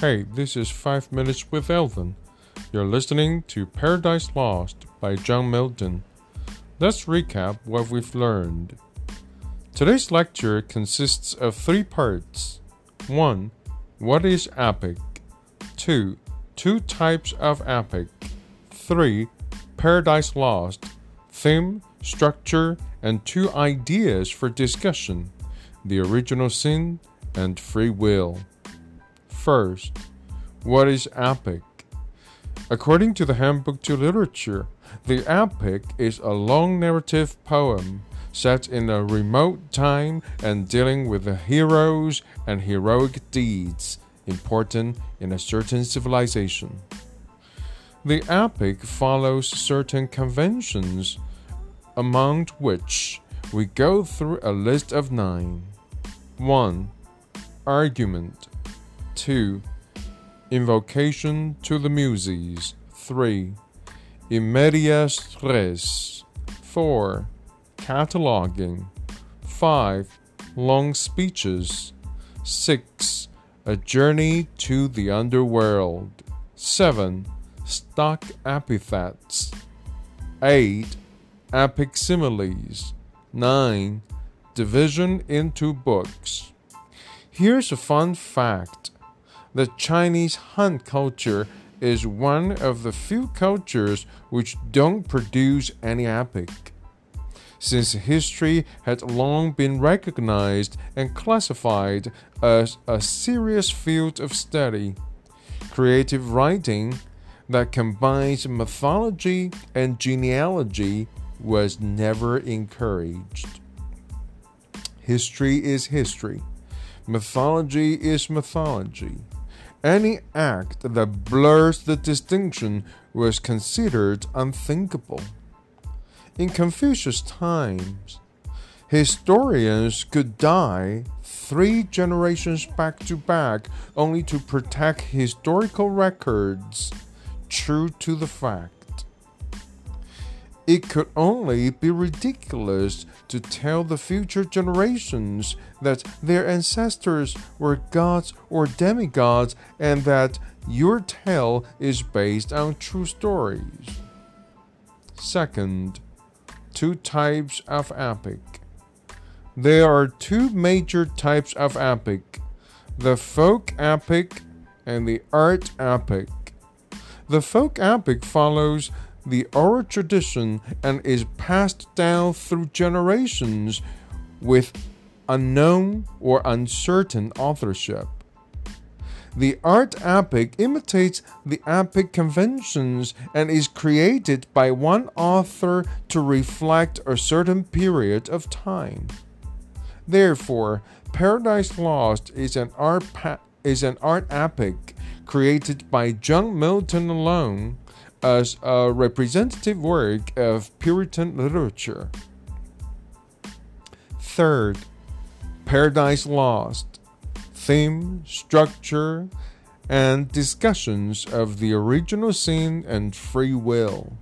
Hey, this is 5 Minutes with Elvin. You're listening to Paradise Lost by John Milton. Let's recap what we've learned. Today's lecture consists of three parts 1. What is epic? 2. Two types of epic. 3. Paradise Lost. Theme, structure, and two ideas for discussion the original sin and free will. First, what is epic? According to the Handbook to Literature, the epic is a long narrative poem set in a remote time and dealing with the heroes and heroic deeds important in a certain civilization. The epic follows certain conventions, among which we go through a list of nine. 1. Argument 2. Invocation to the Muses. 3. In medias res. 4. Cataloging. 5. Long speeches. 6. A journey to the underworld. 7. Stock epithets. 8. Epic similes. 9. Division into books. Here's a fun fact the Chinese Han culture is one of the few cultures which don't produce any epic. Since history had long been recognized and classified as a serious field of study, creative writing that combines mythology and genealogy was never encouraged. History is history. Mythology is mythology. Any act that blurs the distinction was considered unthinkable. In Confucius' times, historians could die three generations back to back only to protect historical records true to the fact. It could only be ridiculous to tell the future generations that their ancestors were gods or demigods and that your tale is based on true stories. Second, two types of epic. There are two major types of epic the folk epic and the art epic. The folk epic follows the oral tradition and is passed down through generations with unknown or uncertain authorship. The art epic imitates the epic conventions and is created by one author to reflect a certain period of time. Therefore, Paradise Lost is an art, is an art epic created by John Milton alone as a representative work of Puritan literature. Third, Paradise Lost theme, structure, and discussions of the original sin and free will.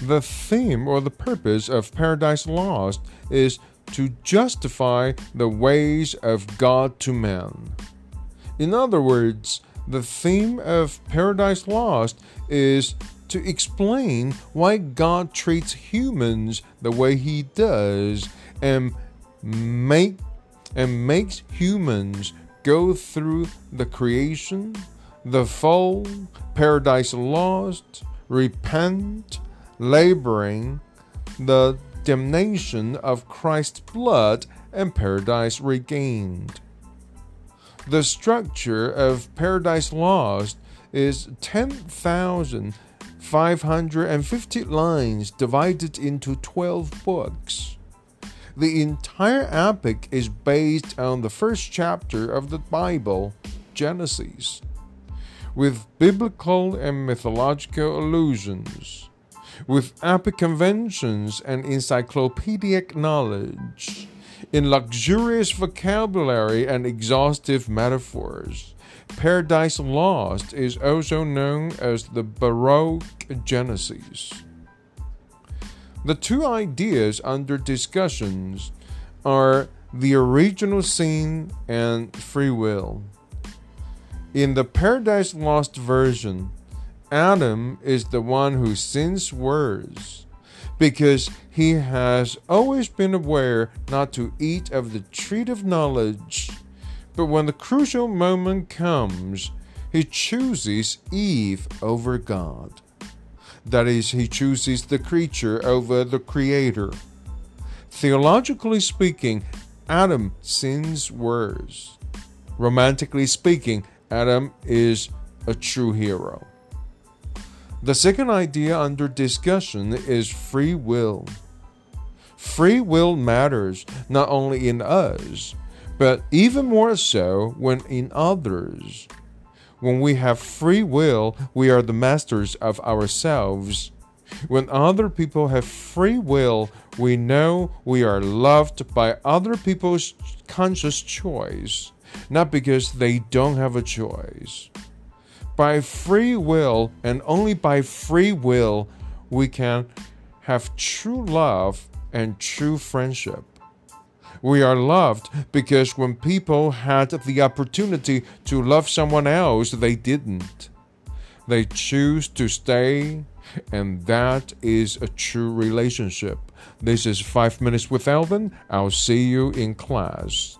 The theme or the purpose of Paradise Lost is to justify the ways of God to man. In other words, the theme of Paradise Lost is to explain why God treats humans the way he does and make and makes humans go through the creation, the fall, paradise lost, repent, laboring, the damnation of Christ's blood, and paradise regained. The structure of Paradise Lost is 10,550 lines divided into 12 books. The entire epic is based on the first chapter of the Bible, Genesis, with biblical and mythological allusions, with epic conventions and encyclopedic knowledge in luxurious vocabulary and exhaustive metaphors. Paradise Lost is also known as the Baroque Genesis. The two ideas under discussions are the original sin and free will. In the Paradise Lost version, Adam is the one who sins worse because he has always been aware not to eat of the tree of knowledge. But when the crucial moment comes, he chooses Eve over God. That is, he chooses the creature over the creator. Theologically speaking, Adam sins worse. Romantically speaking, Adam is a true hero. The second idea under discussion is free will. Free will matters not only in us, but even more so when in others. When we have free will, we are the masters of ourselves. When other people have free will, we know we are loved by other people's conscious choice, not because they don't have a choice. By free will, and only by free will, we can have true love and true friendship. We are loved because when people had the opportunity to love someone else, they didn't. They choose to stay, and that is a true relationship. This is 5 Minutes with Alvin. I'll see you in class.